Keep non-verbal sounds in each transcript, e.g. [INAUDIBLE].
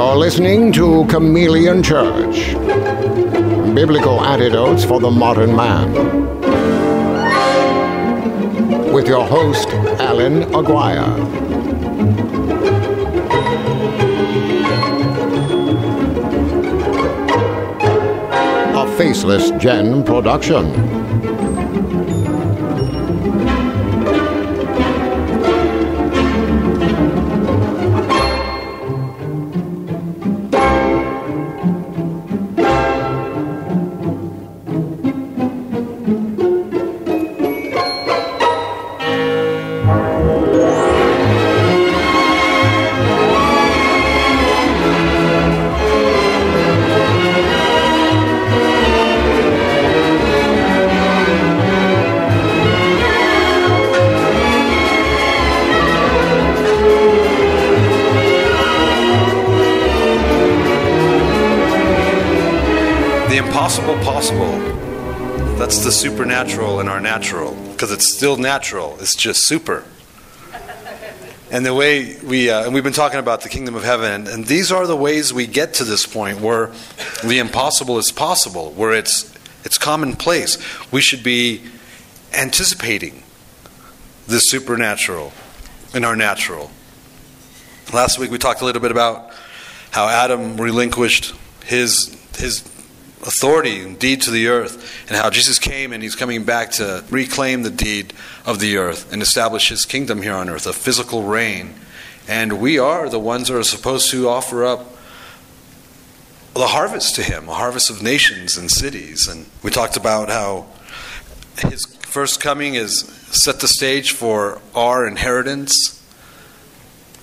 You're listening to Chameleon Church Biblical Antidotes for the Modern Man. With your host, Alan Aguirre. A Faceless Gen production. Still natural. It's just super. And the way we, uh, and we've been talking about the kingdom of heaven, and these are the ways we get to this point where the impossible is possible, where it's, it's commonplace. We should be anticipating the supernatural in our natural. Last week we talked a little bit about how Adam relinquished his, his authority and deed to the earth, and how Jesus came and he's coming back to reclaim the deed of the earth and establish his kingdom here on earth, a physical reign. And we are the ones that are supposed to offer up the harvest to him, a harvest of nations and cities. And we talked about how his first coming is set the stage for our inheritance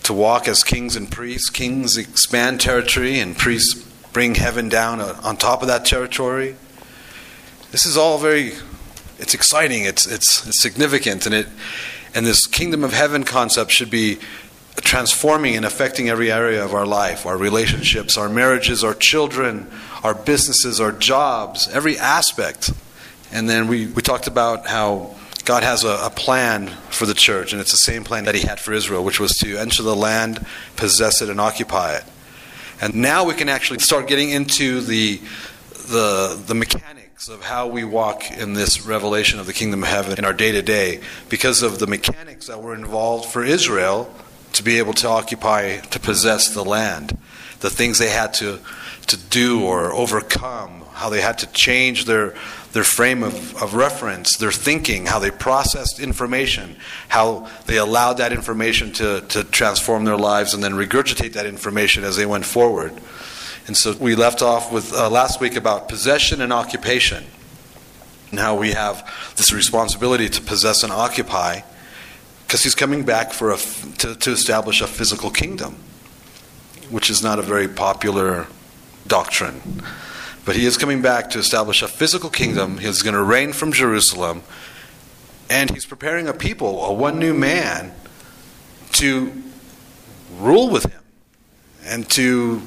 to walk as kings and priests. Kings expand territory, and priests bring heaven down uh, on top of that territory. This is all very, it's exciting, it's, it's, it's significant, and, it, and this kingdom of heaven concept should be transforming and affecting every area of our life our relationships, our marriages, our children, our businesses, our jobs, every aspect. And then we, we talked about how God has a, a, plan for the church, and it's the same plan that He had for Israel, which was to enter the land, possess it, and occupy it. And now we can actually start getting into the, the, the mechanics of how we walk in this revelation of the kingdom of heaven in our day to day because of the mechanics that were involved for Israel to be able to occupy, to possess the land, the things they had to, to do or overcome, how they had to change their, their frame of, of reference, their thinking, how they processed information, how they allowed that information to, to transform their lives and then regurgitate that information as they went forward. And so we left off with uh, last week about possession and occupation, and how we have this responsibility to possess and occupy, because he's coming back for a, to, to establish a physical kingdom, which is not a very popular doctrine. But he is coming back to establish a physical kingdom. He's going to reign from Jerusalem. And he's preparing a people, a one new man, to rule with him and to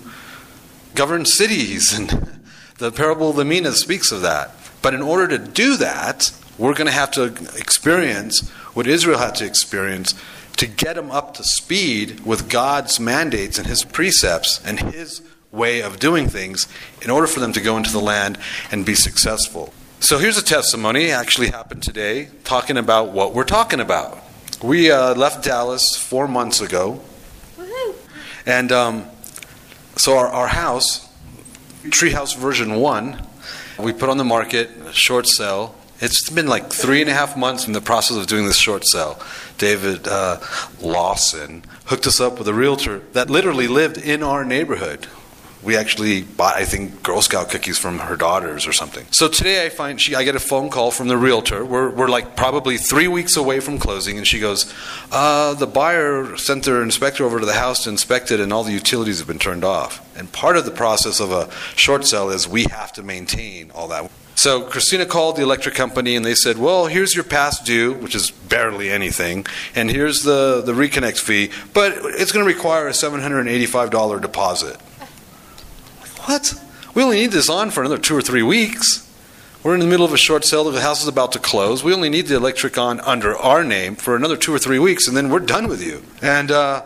govern cities. [LAUGHS] And the parable of the Mina speaks of that. But in order to do that, we're going to have to experience what Israel had to experience to get them up to speed with God's mandates and his precepts and his way of doing things in order for them to go into the land and be successful. So here's a testimony, actually happened today, talking about what we're talking about. We uh, left Dallas four months ago. And um, so our, our house, Treehouse version 1, we put on the market, short sale. It's been like three and a half months in the process of doing this short sale. David uh, Lawson hooked us up with a realtor that literally lived in our neighborhood we actually bought, I think, Girl Scout cookies from her daughters or something. So today I find she, I get a phone call from the realtor. We're, we're like probably three weeks away from closing, and she goes, uh, "The buyer sent their inspector over to the house to inspect it, and all the utilities have been turned off. And part of the process of a short sale is we have to maintain all that." So Christina called the electric company, and they said, "Well, here's your past due, which is barely anything, and here's the the reconnect fee, but it's going to require a seven hundred and eighty-five dollar deposit." What? We only need this on for another two or three weeks. We're in the middle of a short sale. The house is about to close. We only need the electric on under our name for another two or three weeks, and then we're done with you. And uh,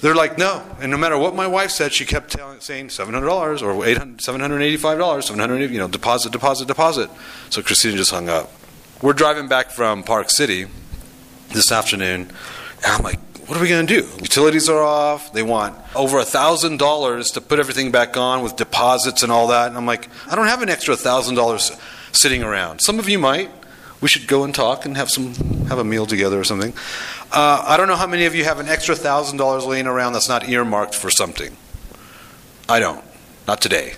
They're like, no. And no matter what my wife said, she kept telling, saying $700 or 800 $785, 700 you know, deposit, deposit, deposit. So Christina just hung up. We're driving back from Park City this afternoon, and I'm like, what are we going to do? Utilities are off. They want over a thousand dollars to put everything back on with deposits and all that. And I'm like, I don't have an extra thousand dollars sitting around. Some of you might. We should go and talk and have some have a meal together or something. Uh, I don't know how many of you have an extra thousand dollars laying around that's not earmarked for something. I don't. Not today.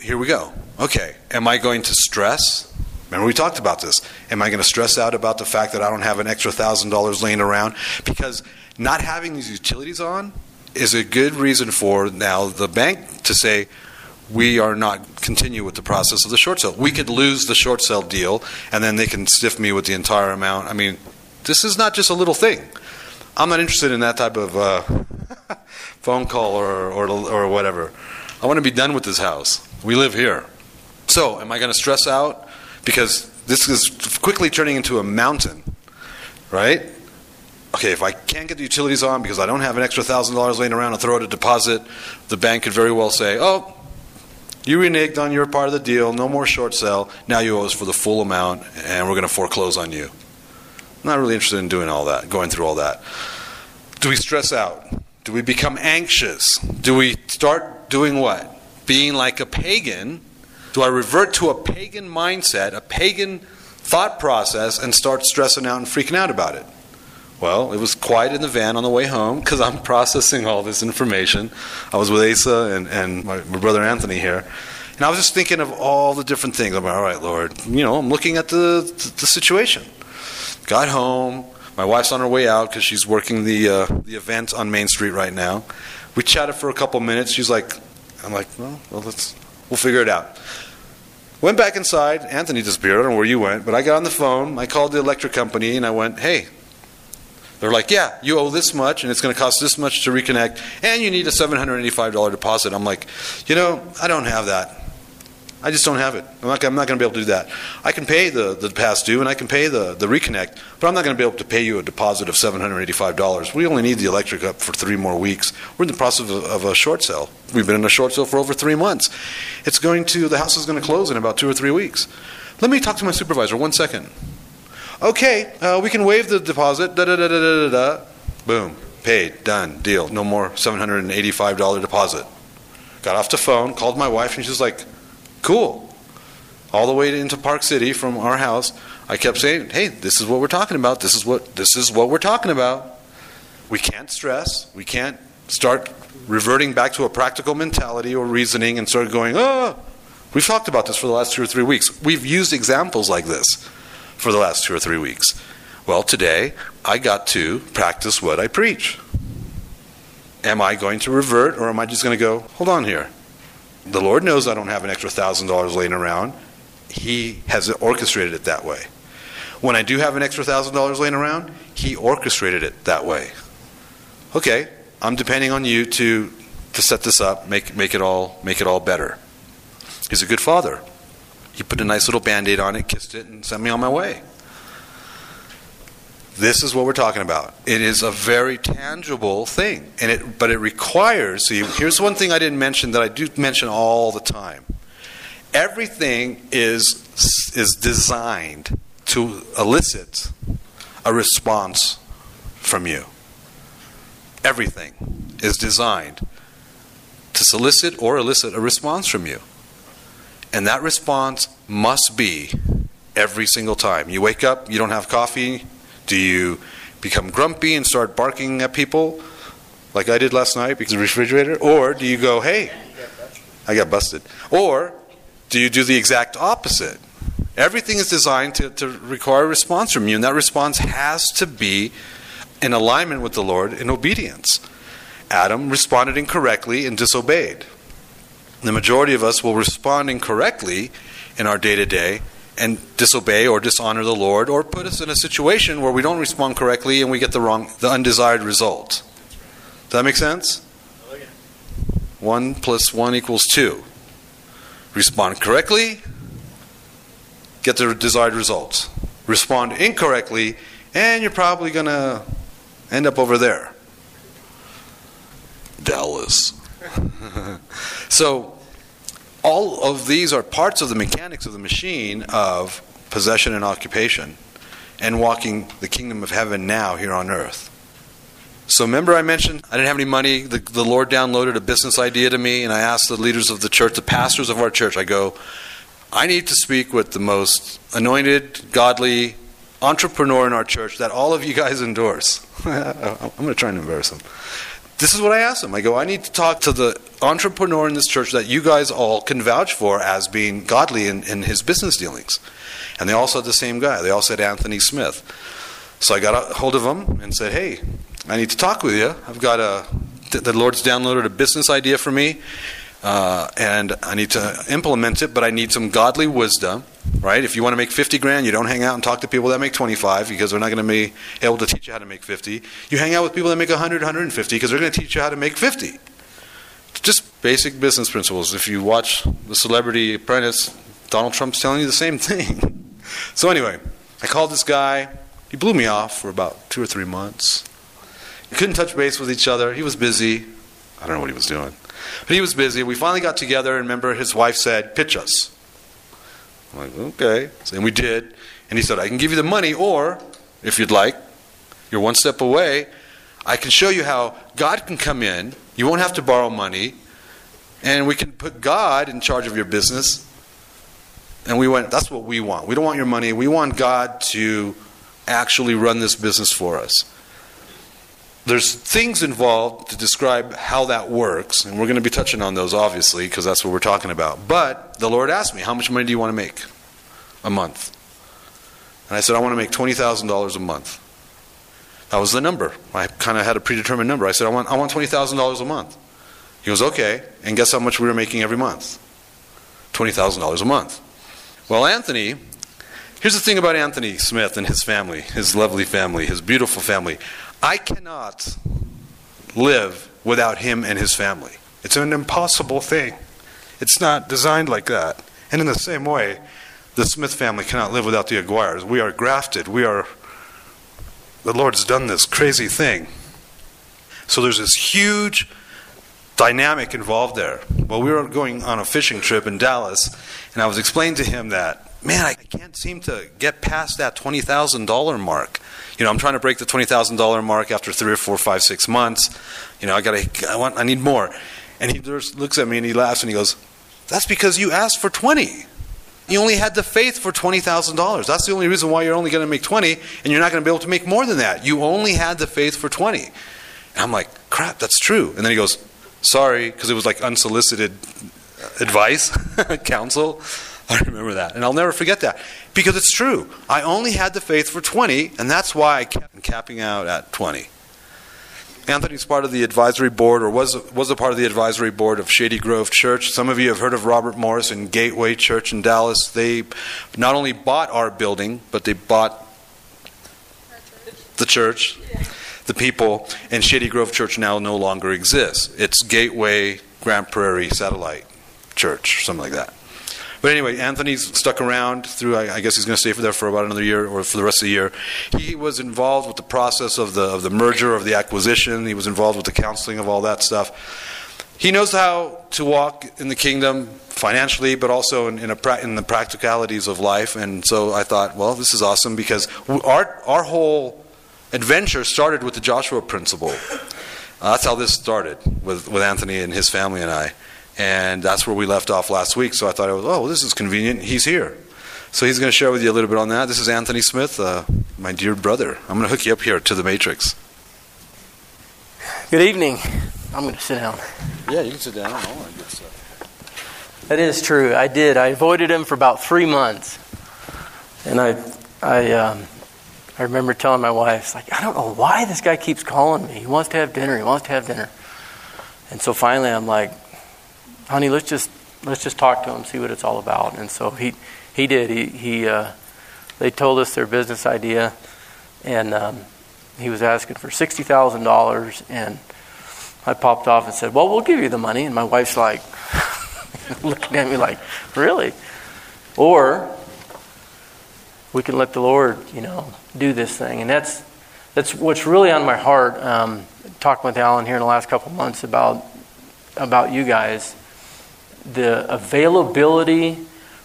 Here we go. Okay. Am I going to stress? Remember, we talked about this. Am I going to stress out about the fact that I don't have an extra thousand dollars laying around? Because not having these utilities on is a good reason for now the bank to say, we are not continue with the process of the short sale. We could lose the short sale deal, and then they can stiff me with the entire amount. I mean, this is not just a little thing. I'm not interested in that type of uh, [LAUGHS] phone call or, or or whatever. I want to be done with this house. We live here. So, am I going to stress out because this is quickly turning into a mountain, right? Okay, if I can't get the utilities on because I don't have an extra thousand dollars laying around to throw out a deposit, the bank could very well say, "Oh, you reneged on your part of the deal. No more short sale. Now you owe us for the full amount, and we're going to foreclose on you. I'm not really interested in doing all that, going through all that. Do we stress out? Do we become anxious? Do we start doing what? Being like a pagan? Do I revert to a pagan mindset, a pagan thought process, and start stressing out and freaking out about it? Well, it was quiet in the van on the way home because I'm [LAUGHS] processing all this information. I was with Asa and, and my, my, brother Anthony here. And I was just thinking of all the different things. I'm like, all right, Lord, you know, I'm looking at the, the, the situation. Got home. My wife's on her way out because she's working the, uh, the event on Main Street right now. We chatted for a couple minutes. She's like, I'm like, well, well let's, we'll figure it out. Went back inside. Anthony disappeared. I don't know where you went, but I got on the phone. I called the electric company and I went, hey, they're like, yeah, you owe this much, and it's going to cost this much to reconnect, and you need a $785 deposit. I'm like, you know, I don't have that. I just don't have it. I'm not, I'm not going to be able to do that. I can pay the, the past due and I can pay the, the reconnect, but I'm not going to be able to pay you a deposit of $785. We only need the electric up for three more weeks. We're in the process of, of a short sale. We've been in a short sale for over three months. It's going to, the house is going to close in about two or three weeks. Let me talk to my supervisor one second. Okay, uh, we can waive the deposit. Da da da da da da. Boom, paid, done, deal. No more seven hundred and eighty-five dollar deposit. Got off the phone, called my wife, and she's like, "Cool." All the way into Park City from our house, I kept saying, "Hey, this is what we're talking about. This is what this is what we're talking about. We can't stress. We can't start reverting back to a practical mentality or reasoning and start going, oh." We've talked about this for the last two or three weeks. We've used examples like this for the last two or three weeks. Well, today I got to practice what I preach. Am I going to revert or am I just going to go, hold on here? The Lord knows I don't have an extra thousand dollars laying around. He has orchestrated it that way. When I do have an extra thousand dollars laying around, He orchestrated it that way. Okay, I'm depending on you to to set this up, make make it all make it all better. He's a good father. He put a nice little band aid on it, kissed it, and sent me on my way. This is what we're talking about. It is a very tangible thing, and it, but it requires. See, here's one thing I didn't mention that I do mention all the time. Everything is is designed to elicit a response from you. Everything is designed to solicit or elicit a response from you. And that response must be every single time. You wake up, you don't have coffee. Do you become grumpy and start barking at people like I did last night because of the refrigerator? Or do you go, hey, I got busted? Or do you do the exact opposite? Everything is designed to, to require a response from you, and that response has to be in alignment with the Lord in obedience. Adam responded incorrectly and disobeyed. The majority of us will respond incorrectly in our day to day and disobey or dishonor the Lord or put us in a situation where we don't respond correctly and we get the wrong, the undesired result. Does that make sense? One plus one equals two. Respond correctly, get the desired results. Respond incorrectly, and you're probably to end up over there. Dallas. [LAUGHS] so, all of these are parts of the mechanics of the machine of possession and occupation and walking the kingdom of heaven now here on earth. So, remember, I mentioned I didn't have any money. The, the Lord downloaded a business idea to me, and I asked the leaders of the church, the pastors of our church, I go, I need to speak with the most anointed, godly entrepreneur in our church that all of you guys endorse. [LAUGHS] I'm going to try and embarrass him. This is what I asked him. I go, I need to talk to the entrepreneur in this church that you guys all can vouch for as being godly in, in his business dealings. And they all said the same guy. They all said Anthony Smith. So I got a hold of him and said, Hey, I need to talk with you. I've got a, the Lord's downloaded a business idea for me, uh, and I need to implement it, but I need some godly wisdom, right? If you want to make 50 grand, you don't hang out and talk to people that make 25 because they're not going to be able to teach you how to make 50. You hang out with people that make 100, 150 because they're going to teach you how to make 50. Just basic business principles. If you watch The Celebrity Apprentice, Donald Trump's telling you the same [LAUGHS] thing. so, anyway, I called this guy. He blew me off for about two or three months. We couldn't touch base with each other. He was busy. I don't know what he was doing. But he was busy. We finally got together, and remember, his wife said, Pitch us. I'm like, okay. And we did. And he said, I can give you the money, or if you'd like, you're one step away. I can show you how God can come in. You won't have to borrow money. And we can put God in charge of your business. And we went, that's what we want. We don't want your money. We want God to actually run this business for us there's things involved to describe how that works, and we're going to be touching on those obviously because that's what we're talking about. But the Lord asked me, How much money do you want to make a month? And I said, I want to make $20,000 a month. That was the number. I kind of had a predetermined number. I said, I want, I want $20,000 a month. He goes, Okay. And guess how much we were making every month? $20,000 a month. Well, Anthony, here's the thing about Anthony Smith and his family, his lovely family, his beautiful family. I cannot live without him and his family. It's an impossible thing. It's not designed like that. And in the same way, the Smith family cannot live without the Aguirres. We are grafted. We are. The Lord's done this crazy thing. So there's this huge dynamic involved there. Well, we were going on a fishing trip in Dallas, and I was explaining to him that, man, I can't seem to get past that $20,000 mark you know, I'm trying to break the twenty thousand dollar mark after three or four, five, six months. You know, I gotta, I want, I need more. And he just looks at me and he laughs and he goes, "That's because you asked for twenty. You only had the faith for twenty thousand dollars. That's the only reason why you're only going to make twenty, and you're not going to be able to make more than that. You only had the faith for twenty. And I'm like, crap, that's true. And then he goes, sorry, because it was like unsolicited advice, [LAUGHS] counsel. [LAUGHS] I remember that. And I'll never forget that. Because it's true. I only had the faith for 20, and that's why I kept capping out at 20. Anthony's part of the advisory board, or was, was a part of the advisory board of Shady Grove Church. Some of you have heard of Robert Morris and Gateway Church in Dallas. They not only bought our building, but they bought the church, the people, and Shady Grove Church now no longer exists. It's Gateway Grand Prairie Satellite Church, something like that. But anyway, Anthony's stuck around through. I, guess he's going to stay for there for about another year or for the rest of the year. He was involved with the process of the of the merger of the acquisition. He was involved with the counseling of all that stuff. He knows how to walk in the kingdom financially, but also in, in, a, in the practicalities of life. And so I thought, well, this is awesome because our our whole adventure started with the Joshua principle. Uh, that's how this started with, with Anthony and his family and I. And that's where we left off last week. So I thought, was, oh, well, this is convenient. He's here. So he's going to share with you a little bit on that. This is Anthony Smith, uh, my dear brother. I'm going to hook you up here to the Matrix. Good evening. I'm going to sit down. Yeah, you can sit down. That good stuff. That is true. I did. I avoided him for about three months, and I, I, um, I remember telling my wife, like, I don't know why this guy keeps calling me. He wants to have dinner. He wants to have dinner. And so finally, I'm like, honey, let's just let's just talk to him, see what it's all about. And so he he did. He he uh, they told us their business idea, and um, he was asking for sixty thousand dollars, and I popped off and said, "Well, we'll give you the money." And my wife's like, [LAUGHS] looking at me like, "Really?" Or we can let the Lord, you know, do this thing, and that's that's what's really on my heart. Um, talking with Alan here in the last couple months about about you guys, the availability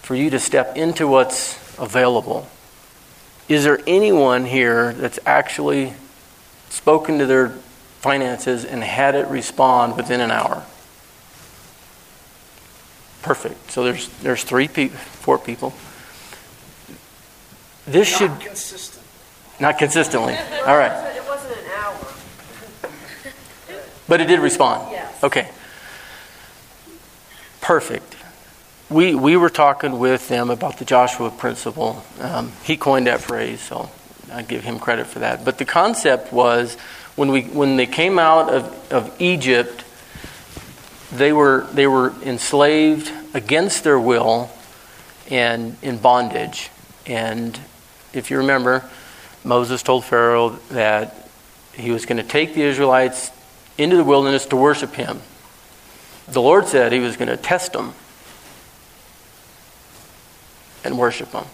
for you to step into what's available. Is there anyone here that's actually spoken to their finances and had it respond within an hour? Perfect. So there's there's three people, four people. This Not should consistent. not consistently. [LAUGHS] All right. It wasn't an hour. But it did respond? Yes. Okay. Perfect. We, we were talking with them about the Joshua principle. Um, he coined that phrase, so I give him credit for that. But the concept was when, we, when they came out of, of Egypt, they were, they were enslaved against their will and in bondage. And if you remember, Moses told Pharaoh that he was going to take the Israelites into the wilderness to worship him. The Lord said he was going to test them and worship them.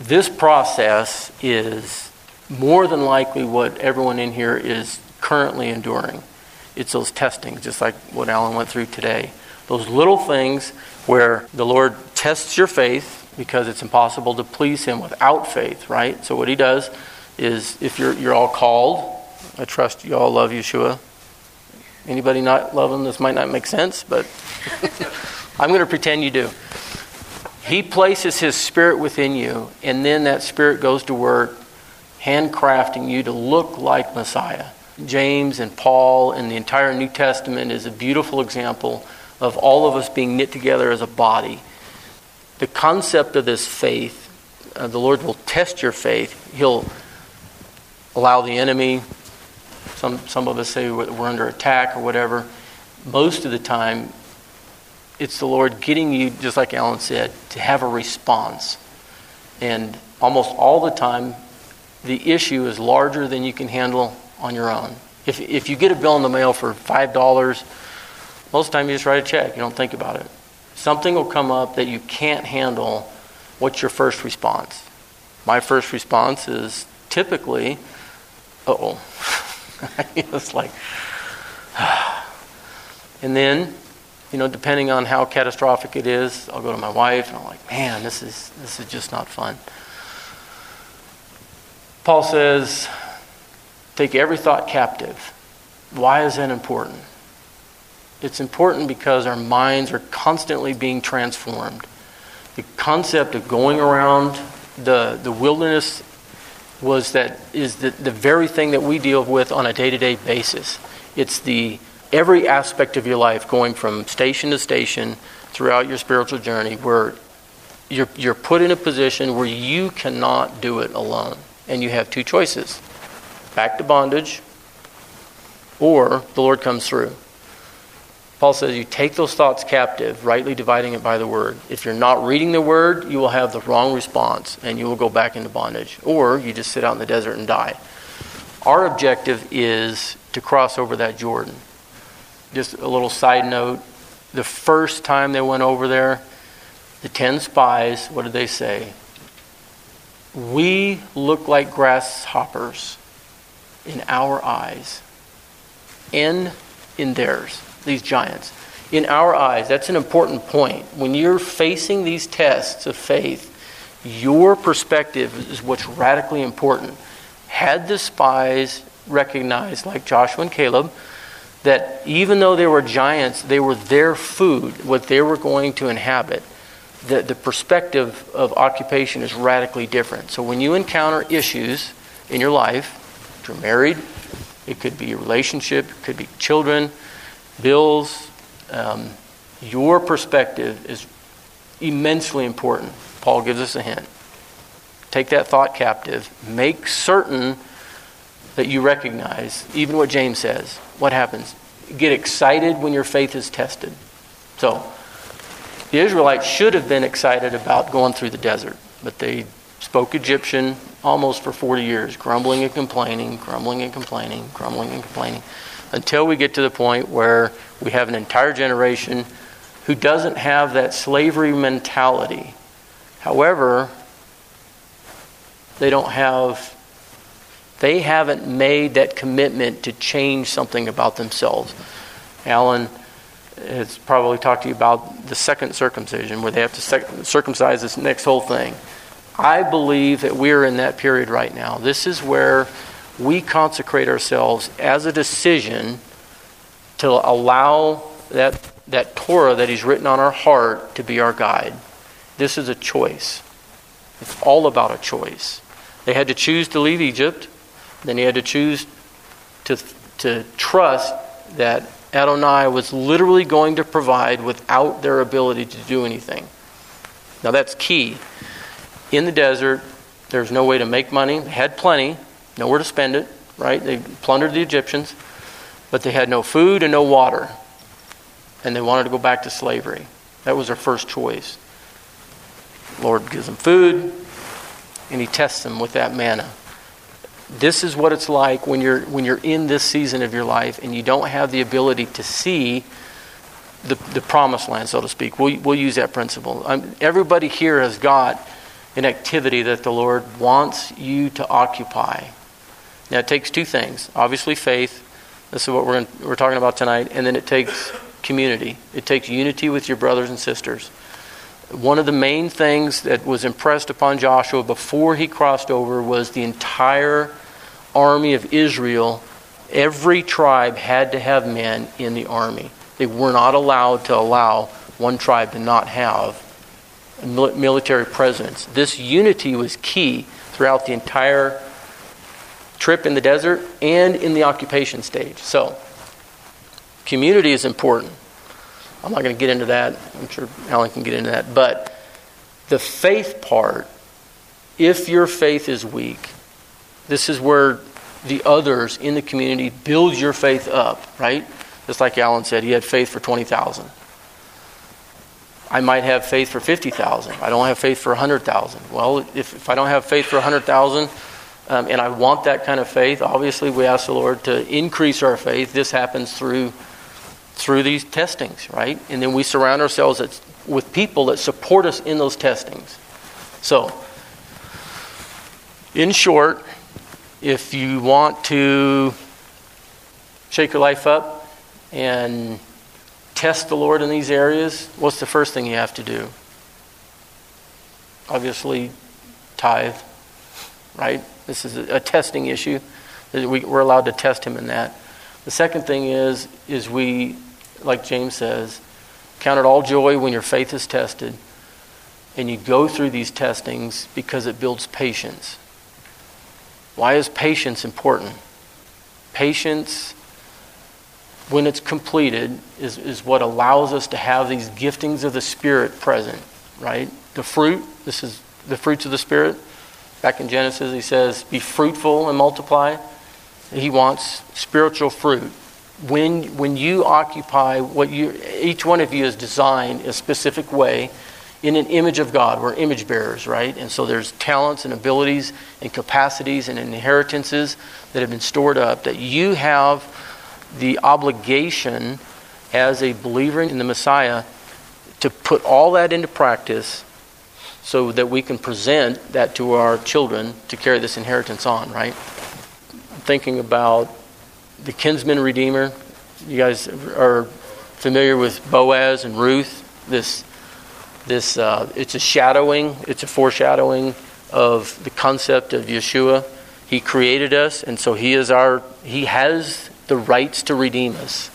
This process is more than likely what everyone in here is currently enduring. It's those testings, just like what Alan went through today. Those little things where the Lord tests your faith because it's impossible to please Him without faith, right? So, what He does is if you're, you're all called, I trust you all love Yeshua. Anybody not love Him? This might not make sense, but [LAUGHS] I'm going to pretend you do. He places His Spirit within you, and then that Spirit goes to work handcrafting you to look like Messiah. James and Paul and the entire New Testament is a beautiful example of all of us being knit together as a body. The concept of this faith, uh, the Lord will test your faith. He'll allow the enemy, some, some of us say we're under attack or whatever. Most of the time, it's the Lord getting you, just like Alan said, to have a response. And almost all the time, the issue is larger than you can handle on your own. If, if you get a bill in the mail for $5, most of the time you just write a check. You don't think about it. Something will come up that you can't handle. What's your first response? My first response is typically, oh. [LAUGHS] [LAUGHS] it's like, [SIGHS] and then, you know, depending on how catastrophic it is, I'll go to my wife and I'm like, man, this is this is just not fun. Paul says, take every thought captive. Why is that important? It's important because our minds are constantly being transformed. The concept of going around the, the wilderness was that is the, the very thing that we deal with on a day-to-day basis. It's the every aspect of your life going from station to station throughout your spiritual journey where you're, you're put in a position where you cannot do it alone. And you have two choices back to bondage, or the Lord comes through. Paul says you take those thoughts captive, rightly dividing it by the word. If you're not reading the word, you will have the wrong response and you will go back into bondage. Or you just sit out in the desert and die. Our objective is to cross over that Jordan. Just a little side note the first time they went over there, the 10 spies, what did they say? We look like grasshoppers in our eyes and in theirs, these giants. In our eyes, that's an important point. When you're facing these tests of faith, your perspective is what's radically important. Had the spies recognized, like Joshua and Caleb, that even though they were giants, they were their food, what they were going to inhabit, the, the perspective of occupation is radically different. So when you encounter issues in your life, if you're married, it could be a relationship, it could be children, bills, um, your perspective is immensely important. Paul gives us a hint. Take that thought captive, make certain that you recognize, even what James says. What happens? Get excited when your faith is tested. So, the Israelites should have been excited about going through the desert, but they spoke Egyptian almost for 40 years, grumbling and complaining, grumbling and complaining, grumbling and complaining, until we get to the point where we have an entire generation who doesn't have that slavery mentality. However, they don't have They haven't made that commitment to change something about themselves. Alan has probably talked to you about the second circumcision, where they have to circumcise this next whole thing. I believe that we're in that period right now. This is where we consecrate ourselves as a decision to allow that, that Torah that He's written on our heart to be our guide. This is a choice. It's all about a choice. They had to choose to leave Egypt, then he had to choose to, to trust that Adonai was literally going to provide without their ability to do anything. Now that's key. In the desert, there's no way to make money. Had plenty, nowhere to spend it, right? They plundered the Egyptians, but they had no food and no water. And they wanted to go back to slavery. That was their first choice. Lord gives them food, and he tests them with that manna. This is what it's like when you're when you're in this season of your life and you don't have the ability to see the, the promised land, so to speak. We'll, we'll use that principle. Um, everybody here has got an activity that the Lord wants you to occupy. Now, it takes two things. Obviously, faith. This is what we're, we're talking about tonight. And then it takes community. It takes unity with your brothers and sisters. One of the main things that was impressed upon Joshua before he crossed over was the entire army of Israel. Every tribe had to have men in the army. They were not allowed to allow one tribe to not have military presence. This unity was key throughout the entire trip in the desert and in the occupation stage. So, community is important. I'm not going to get into that. I'm sure Alan can get into that. But the faith part, if your faith is weak, this is where the others in the community build your faith up, right? Just like Alan said, he had faith for 20,000. I might have faith for 50,000. I don't have faith for 100,000. Well, if, if I don't have faith for 100,000 um, and I want that kind of faith, obviously we ask the Lord to increase our faith. This happens through through these testings, right? And then we surround ourselves with people that support us in those testings. So, in short, if you want to shake your life up and test the Lord in these areas, what's the first thing you have to do? Obviously, tithe, right? This is a testing issue. We're allowed to test Him in that. The second thing is, is we like James says, count it all joy when your faith is tested. And you go through these testings because it builds patience. Why is patience important? Patience, when it's completed, is, is what allows us to have these giftings of the Spirit present, right? The fruit, this is the fruits of the Spirit. Back in Genesis, he says, Be fruitful and multiply. He wants spiritual fruit when, when you occupy what you, each one of you is designed a specific way in an image of God. We're image bearers, right? And so there's talents and abilities and capacities and inheritances that have been stored up that you have the obligation as a believer in the Messiah to put all that into practice so that we can present that to our children to carry this inheritance on, right? thinking about the kinsman redeemer. You guys are familiar with Boaz and Ruth. This, this, uh, it's a shadowing. It's a foreshadowing of the concept of Yeshua. He created us, and so He is our. He has the rights to redeem us.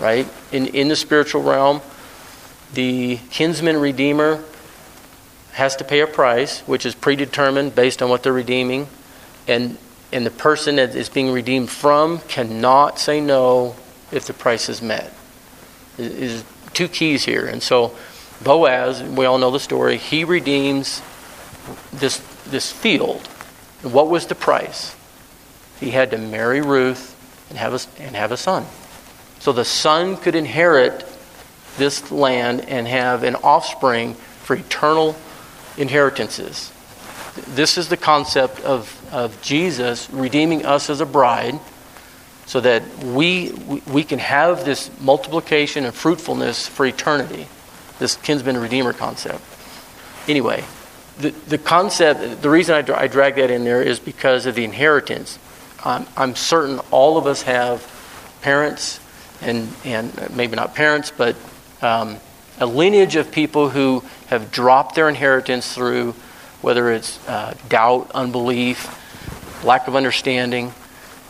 Right in in the spiritual realm, the kinsman redeemer has to pay a price, which is predetermined based on what they're redeeming, and and the person that is being redeemed from cannot say no if the price is met. Is two keys here. And so Boaz, we all know the story, he redeems this this field. And what was the price? He had to marry Ruth and have a, and have a son. So the son could inherit this land and have an offspring for eternal inheritances. This is the concept of of Jesus redeeming us as a bride so that we, we can have this multiplication and fruitfulness for eternity, this kinsman redeemer concept. Anyway, the, the concept, the reason I, I drag that in there is because of the inheritance. I'm, I'm certain all of us have parents, and, and maybe not parents, but um, a lineage of people who have dropped their inheritance through whether it's uh, doubt, unbelief, lack of understanding.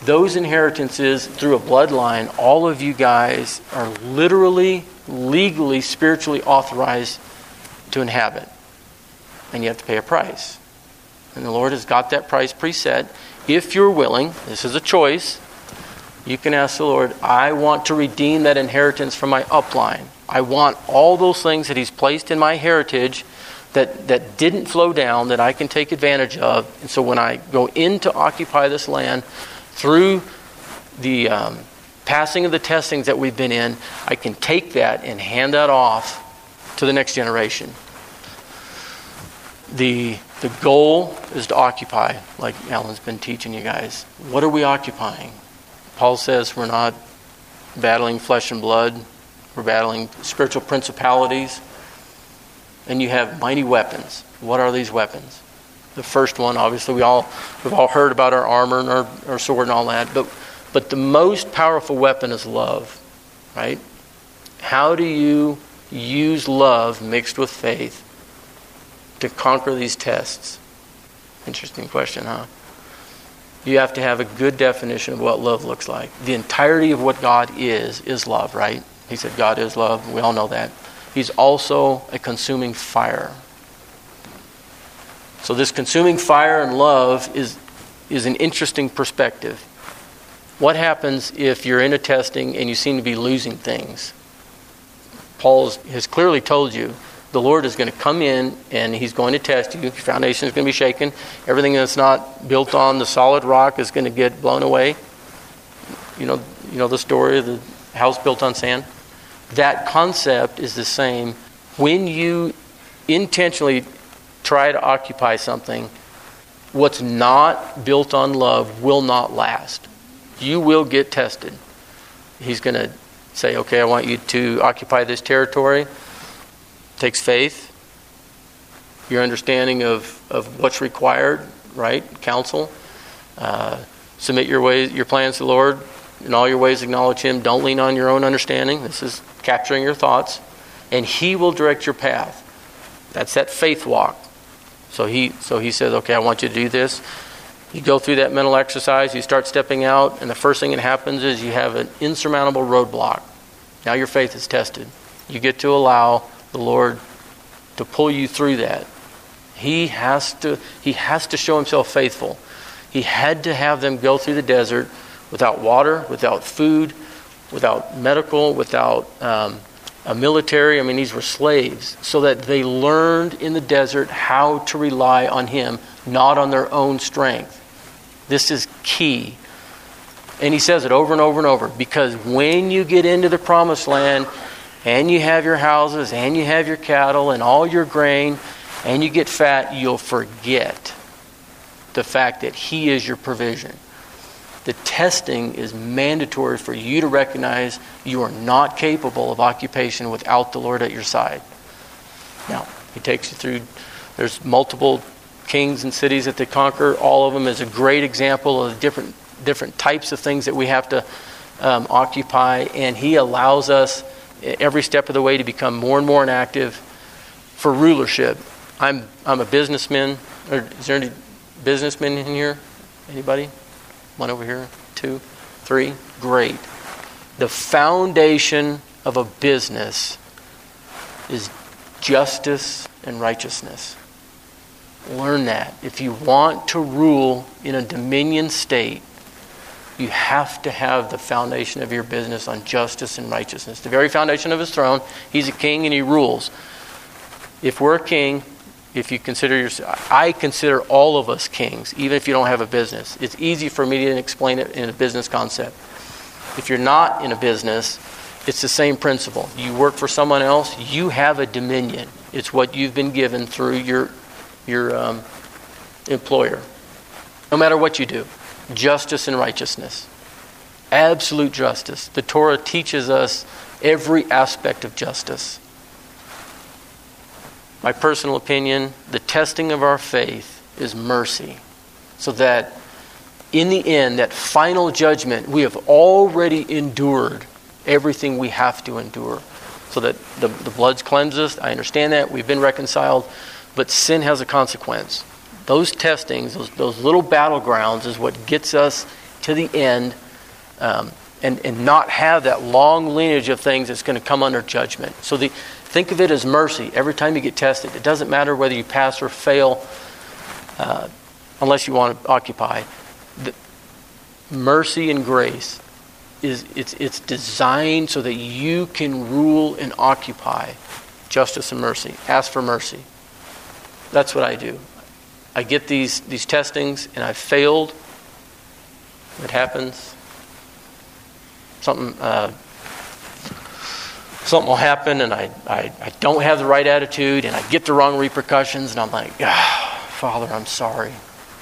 Those inheritances through a bloodline, all of you guys are literally, legally, spiritually authorized to inhabit. And you have to pay a price. And the Lord has got that price preset. If you're willing, this is a choice, you can ask the Lord, I want to redeem that inheritance from my upline. I want all those things that He's placed in my heritage that, that didn't flow down that I can take advantage of. And so when I go in to occupy this land through the um, passing of the testings that we've been in, I can take that and hand that off to the next generation. The, the goal is to occupy, like Alan's been teaching you guys. What are we occupying? Paul says we're not battling flesh and blood, we're battling spiritual principalities. And you have mighty weapons. What are these weapons? The first one, obviously, we all we've all heard about our armor and our, our sword and all that, but but the most powerful weapon is love, right? How do you use love mixed with faith to conquer these tests? Interesting question, huh? You have to have a good definition of what love looks like. The entirety of what God is, is love, right? He said, God is love. We all know that. He's also a consuming fire. So, this consuming fire and love is, is an interesting perspective. What happens if you're in a testing and you seem to be losing things? Paul has clearly told you the Lord is going to come in and he's going to test you. Your foundation is going to be shaken. Everything that's not built on the solid rock is going to get blown away. You know, you know the story of the house built on sand? That concept is the same. When you intentionally try to occupy something, what's not built on love will not last. You will get tested. He's going to say, okay, I want you to occupy this territory. Takes faith, your understanding of, of what's required, right? Counsel. Uh, submit your ways, your plans to the Lord. In all your ways, acknowledge Him. Don't lean on your own understanding. This is capturing your thoughts. And He will direct your path. That's that faith walk. So he, so he says, okay, I want you to do this. You go through that mental exercise, you start stepping out, and the first thing that happens is you have an insurmountable roadblock. Now your faith is tested. You get to allow the Lord to pull you through that. He has to, he has to show himself faithful. He had to have them go through the desert without water, without food, without medical, without um, a military. I mean, these were slaves, so that they learned in the desert how to rely on him, not on their own strength. This is key. And he says it over and over and over because when you get into the promised land and you have your houses and you have your cattle and all your grain and you get fat, you'll forget the fact that he is your provision. The testing is mandatory for you to recognize you are not capable of occupation without the Lord at your side. Now, he takes you through, there's multiple kings and cities that they conquer. All of them is a great example of different different types of things that we have to um, occupy, and He allows us every step of the way to become more and more inactive for rulership. I'm I'm a businessman. Or is there any businessmen in here? Anybody? One over here. Two, three. Great. The foundation of a business is justice and righteousness. Learn that. If you want to rule in a dominion state, you have to have the foundation of your business on justice and righteousness. The very foundation of his throne, he's a king and he rules. If we're a king, if you consider yourself, I consider all of us kings, even if you don't have a business. It's easy for me to explain it in a business concept. If you're not in a business, it's the same principle. You work for someone else, you have a dominion. It's what you've been given through your, your um, employer. No matter what you do justice and righteousness. Absolute justice. The Torah teaches us every aspect of justice. My personal opinion, the testing of our faith is mercy. So that in the end, that final judgment, we have already endured everything we have to endure. So that the, the blood's cleansed us. I understand that. We've been reconciled. But sin has a consequence. Those testings, those, those little battlegrounds, is what gets us to the end um, and, and not have that long lineage of things that's going to come under judgment. So the, think of it as mercy every time you get tested. It doesn't matter whether you pass or fail, uh, unless you want to occupy. The, mercy and grace is it's, it's designed so that you can rule and occupy justice and mercy. Ask for mercy. That's what I do. I get these, these testings and I've failed. It happens. Something, uh, something will happen and I, I, I don't have the right attitude and I get the wrong repercussions and I'm like, ah, Father, I'm sorry.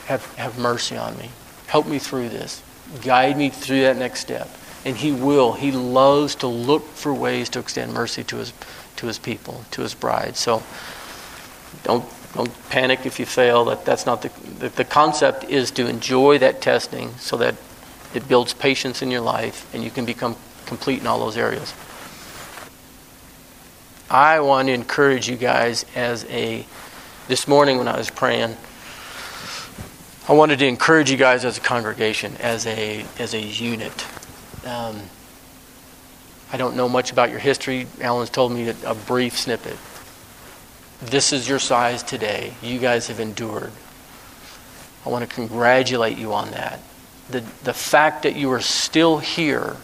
Have, have mercy on me. Help me through this. Guide me through that next step. And He will. He loves to look for ways to extend mercy to His, to his people, to His bride. So don't don't panic if you fail. That, that's not the, the, the concept is to enjoy that testing so that it builds patience in your life and you can become complete in all those areas. I want to encourage you guys as a, this morning when I was praying, I wanted to encourage you guys as a congregation, as a, as a unit. Um, I don't know much about your history. Alan's told me a brief snippet. This is your size today. You guys have endured. I want to congratulate you on that. The, the fact that you are still here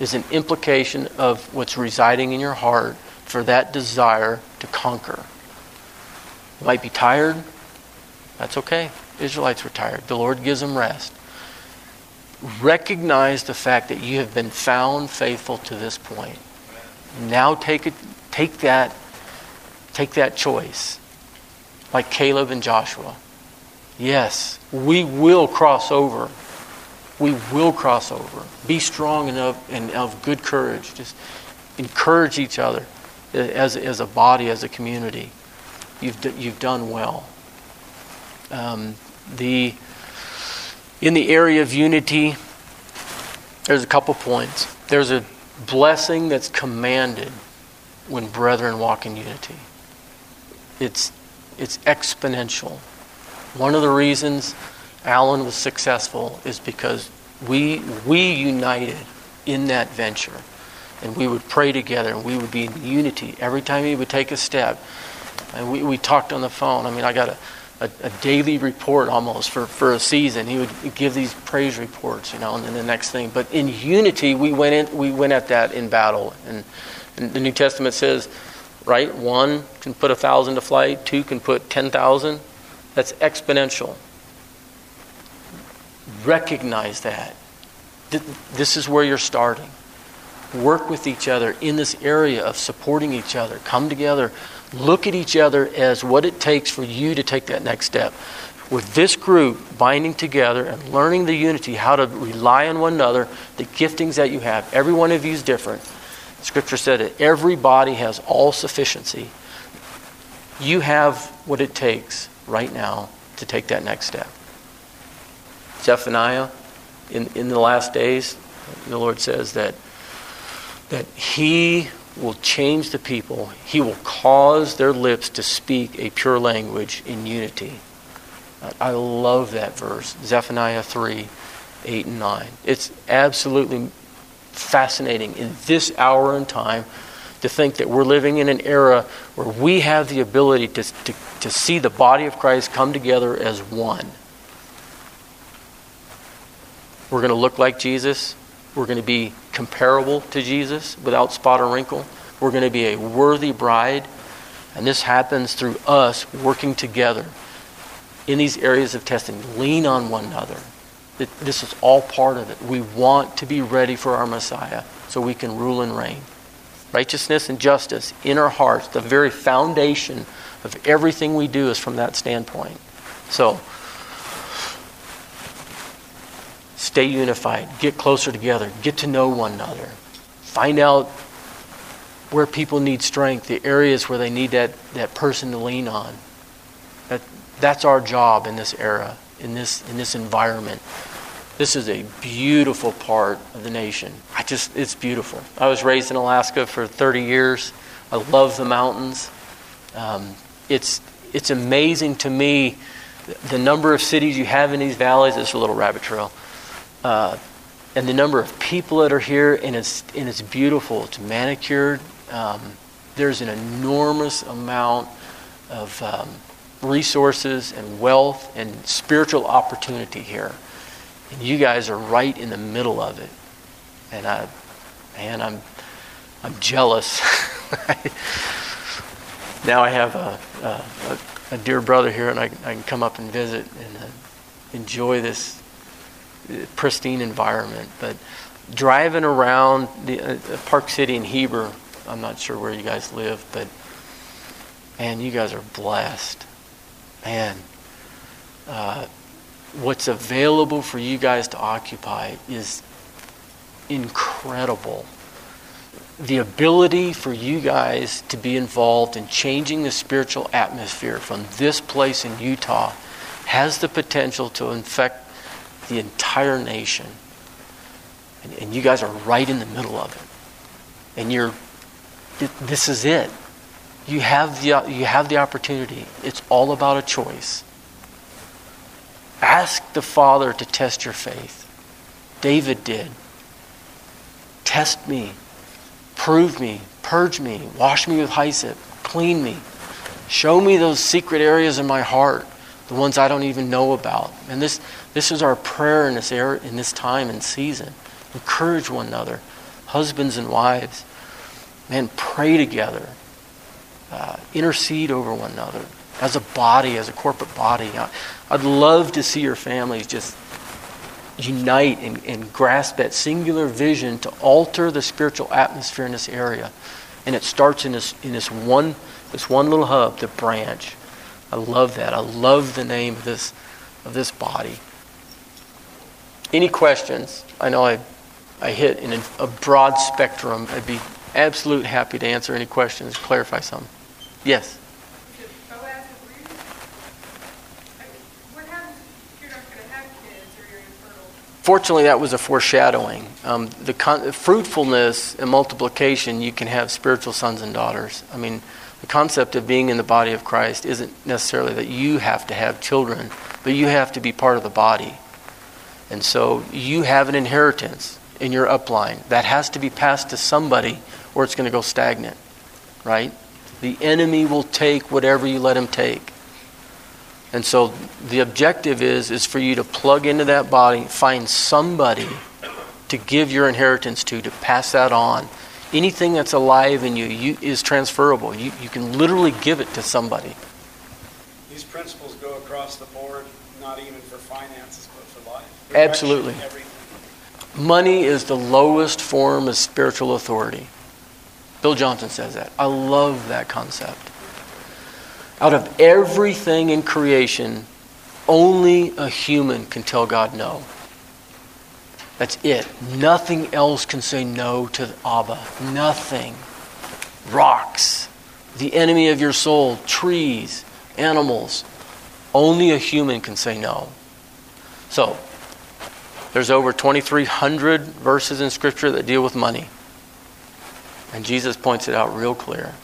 is an implication of what's residing in your heart for that desire to conquer. You might be tired. That's okay. Israelites were tired. The Lord gives them rest. Recognize the fact that you have been found faithful to this point. Now take it, take that Take that choice, like Caleb and Joshua. Yes, we will cross over. We will cross over. Be strong of, and of good courage. Just encourage each other as, as a body, as a community. You've, you've done well. Um, the, in the area of unity, there's a couple points. There's a blessing that's commanded when brethren walk in unity it's, it's exponential. One of the reasons Alan was successful is because we, we united in that venture. And we would pray together and we would be in unity every time he would take a step. And we, we talked on the phone. I mean, I got a, a, a, daily report almost for, for a season. He would give these praise reports, you know, and then the next thing. But in unity, we went, in, we went at that in battle. And, and the New Testament says, right? One can put a thousand to flight, two can put 10,000. That's exponential. Recognize that. This is where you're starting. Work with each other in this area of supporting each other. Come together. Look at each other as what it takes for you to take that next step. With this group binding together and learning the unity, how to rely on one another, the giftings that you have, every one of you is different Scripture said that every body has all sufficiency. You have what it takes right now to take that next step. Zephaniah, in, in the last days, the Lord says that, that He will change the people, He will cause their lips to speak a pure language in unity. I love that verse, Zephaniah 3 8 and 9. It's absolutely fascinating in this hour and time to think that we're living in an era where we have the ability to, to, to see the body of Christ come together as one. We're going to look like Jesus. We're going to be comparable to Jesus without spot or wrinkle. We're going to be a worthy bride. And this happens through us working together in these areas of testing. Lean on one another. This is all part of it. We want to be ready for our Messiah so we can rule and reign. Righteousness and justice in our hearts, the very foundation of everything we do is from that standpoint. So, stay unified, get closer together, get to know one another, find out where people need strength, the areas where they need that, that person to lean on. That, that's our job in this era, in this, in this environment. This is a beautiful part of the nation. I just, it's beautiful. I was raised in Alaska for 30 years. I love the mountains. Um, it's, it's amazing to me the number of cities you have in these valleys. It's a little rabbit trail. Uh, and the number of people that are here, and it's, and it's beautiful. It's manicured. Um, there's an enormous amount of um, resources and wealth and spiritual opportunity here. And you guys are right in the middle of it. And I, man, I'm, I'm jealous. [LAUGHS] now I have a, a, a, dear brother here, and I, I can come up and visit and uh, enjoy this pristine environment. But driving around the uh, Park City and Heber, I'm not sure where you guys live, but man, you guys are blessed. Man, uh, what's available for you guys to occupy is incredible. The ability for you guys to be involved in changing the spiritual atmosphere from this place in Utah has the potential to infect the entire nation. And, and you guys are right in the middle of it. And you're, this is it. You have, the, you have the opportunity. It's all about a choice. Ask the Father to test your faith. David did. Test me, prove me, purge me, wash me with hyssop, clean me. Show me those secret areas in my heart, the ones I don't even know about. And this, this is our prayer in this, era, in this time and season. Encourage one another, husbands and wives. Man, pray together. Uh, intercede over one another as a body, as a corporate body. I'd love to see your families just unite and, and grasp that singular vision to alter the spiritual atmosphere in this area. And it starts in this, in this one this one little hub, the branch. I love that. I love the name of this of this body. Any questions? I know I I hit in a, a broad spectrum. I'd be absolute happy to answer any questions, clarify some. Yes. Fortunately, that was a foreshadowing. Um, the con- fruitfulness and multiplication, you can have spiritual sons and daughters. I mean, the concept of being in the body of Christ isn't necessarily that you have to have children, but you have to be part of the body. And so you have an inheritance in your upline that has to be passed to somebody or it's going to go stagnant, right? The enemy will take whatever you let him take. And so the objective is is for you to plug into that body, find somebody to give your inheritance to, to pass that on. Anything that's alive in you, you is transferable. You, you can literally give it to somebody. These principles go across the board, not even for finances, but for life. Absolutely. Money is the lowest form of spiritual authority. Bill Johnson says that. I love that concept. Out of everything in creation, only a human can tell God no. That's it. Nothing else can say no to Abba. Nothing. Rocks, the enemy of your soul, trees, animals. Only a human can say no. So, there's over 2,300 verses in Scripture that deal with money. And Jesus points it out real clear.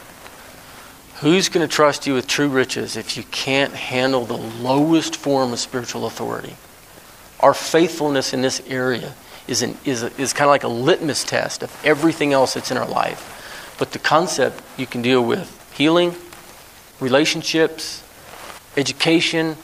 Who's going to trust you with true riches if you can't handle the lowest form of spiritual authority? Our faithfulness in this area is, an, is, a, is kind of like a litmus test of everything else that's in our life. But the concept you can deal with healing, relationships, education,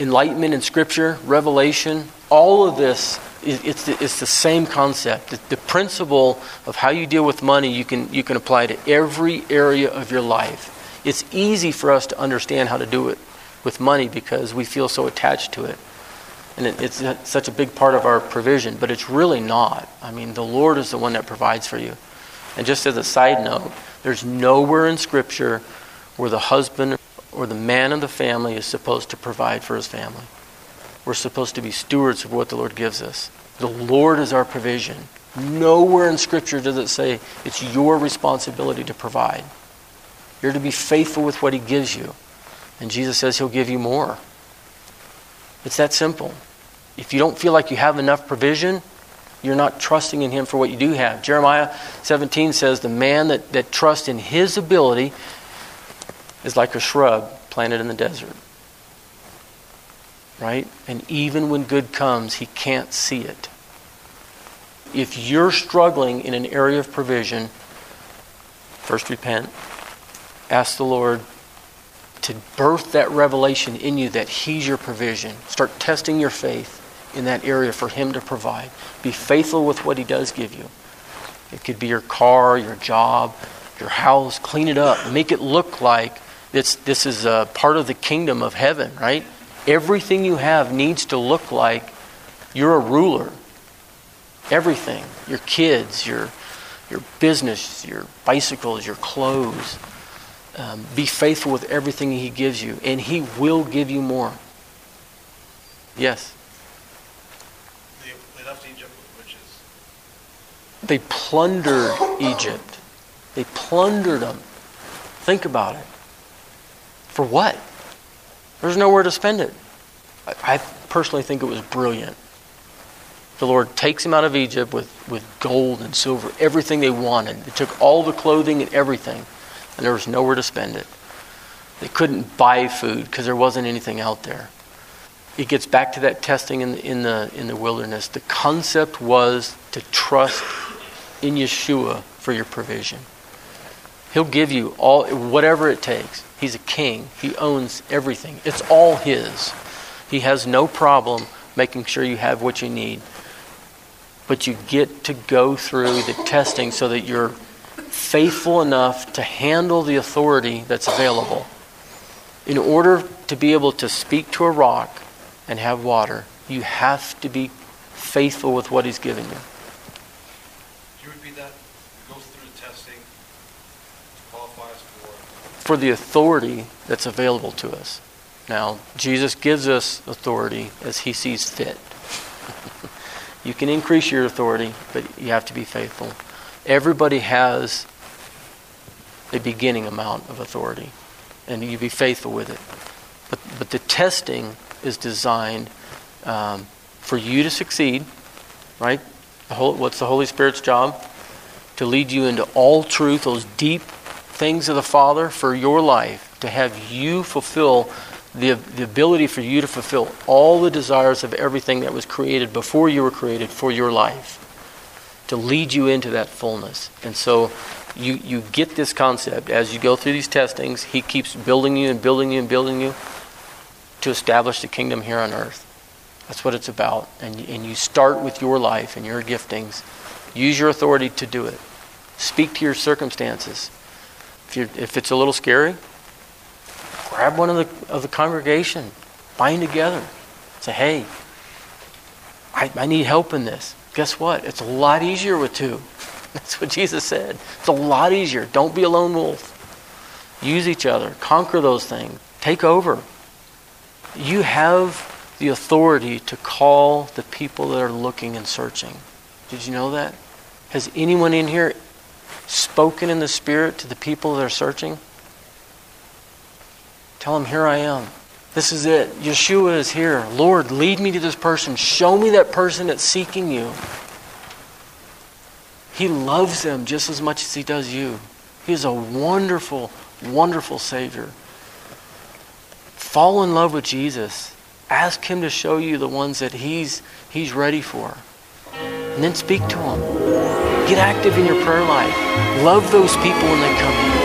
enlightenment in Scripture, revelation, all of this it's the, it's the same concept. The, the, principle of how you deal with money you can, you can apply to every area of your life. It's easy for us to understand how to do it with money because we feel so attached to it. And it, it's such a big part of our provision, but it's really not. I mean, the Lord is the one that provides for you. And just as a side note, there's nowhere in Scripture where the husband or the man of the family is supposed to provide for his family. We're supposed to be stewards of what the Lord gives us. The Lord is our provision. Nowhere in Scripture does it say it's your responsibility to provide. You're to be faithful with what He gives you. And Jesus says He'll give you more. It's that simple. If you don't feel like you have enough provision, you're not trusting in Him for what you do have. Jeremiah 17 says, The man that, that trusts in his ability is like a shrub planted in the desert. Right? And even when good comes, he can't see it. If you're struggling in an area of provision, first repent. Ask the Lord to birth that revelation in you that He's your provision. Start testing your faith in that area for Him to provide. Be faithful with what He does give you. It could be your car, your job, your house. Clean it up. Make it look like this, this is a part of the kingdom of heaven, right? Everything you have needs to look like you're a ruler. Everything. Your kids, your, your business, your bicycles, your clothes. Um, be faithful with everything He gives you, and He will give you more. Yes? They, they left Egypt with riches. They plundered Egypt. They plundered them. Think about it. For what? There's nowhere to spend it. I, I personally think it was brilliant. The Lord takes them out of Egypt with, with gold and silver, everything they wanted. They took all the clothing and everything, and there was nowhere to spend it. They couldn't buy food because there wasn't anything out there. It gets back to that testing in the, in the, in the wilderness. The concept was to trust in Yeshua for your provision. He'll give you all whatever it takes. He's a king. He owns everything. It's all his. He has no problem making sure you have what you need. But you get to go through the testing so that you're faithful enough to handle the authority that's available. In order to be able to speak to a rock and have water, you have to be faithful with what he's given you. Could you repeat that? It goes through the testing, qualifies for. For the authority that's available to us. Now, Jesus gives us authority as he sees fit. [LAUGHS] you can increase your authority, but you have to be faithful. Everybody has a beginning amount of authority, and you be faithful with it. But, but the testing is designed um, for you to succeed, right? The whole, what's the Holy Spirit's job? To lead you into all truth, those deep things of the Father for your life, to have you fulfill the, the ability for you to fulfill all the desires of everything that was created before you were created for your life, to lead you into that fullness. And so you, you get this concept as you go through these testings, He keeps building you and building you and building you to establish the kingdom here on earth. That's what it's about. And, and you start with your life and your giftings. Use your authority to do it. Speak to your circumstances. If, you're, if it's a little scary, grab one of the, of the congregation, bind together. Say, hey, I, I need help in this. Guess what? It's a lot easier with two. [LAUGHS] That's what Jesus said. It's a lot easier. Don't be a lone wolf. Use each other. Conquer those things. Take over. You have the authority to call the people that are looking and searching. Did you know that? Has anyone in here spoken in the Spirit to the people that are searching? Tell them, Here I am. This is it. Yeshua is here. Lord, lead me to this person. Show me that person that's seeking you. He loves them just as much as he does you. He is a wonderful, wonderful Savior. Fall in love with Jesus. Ask him to show you the ones that he's, he's ready for. And then speak to him. Get active in your prayer life. Love those people when they come in.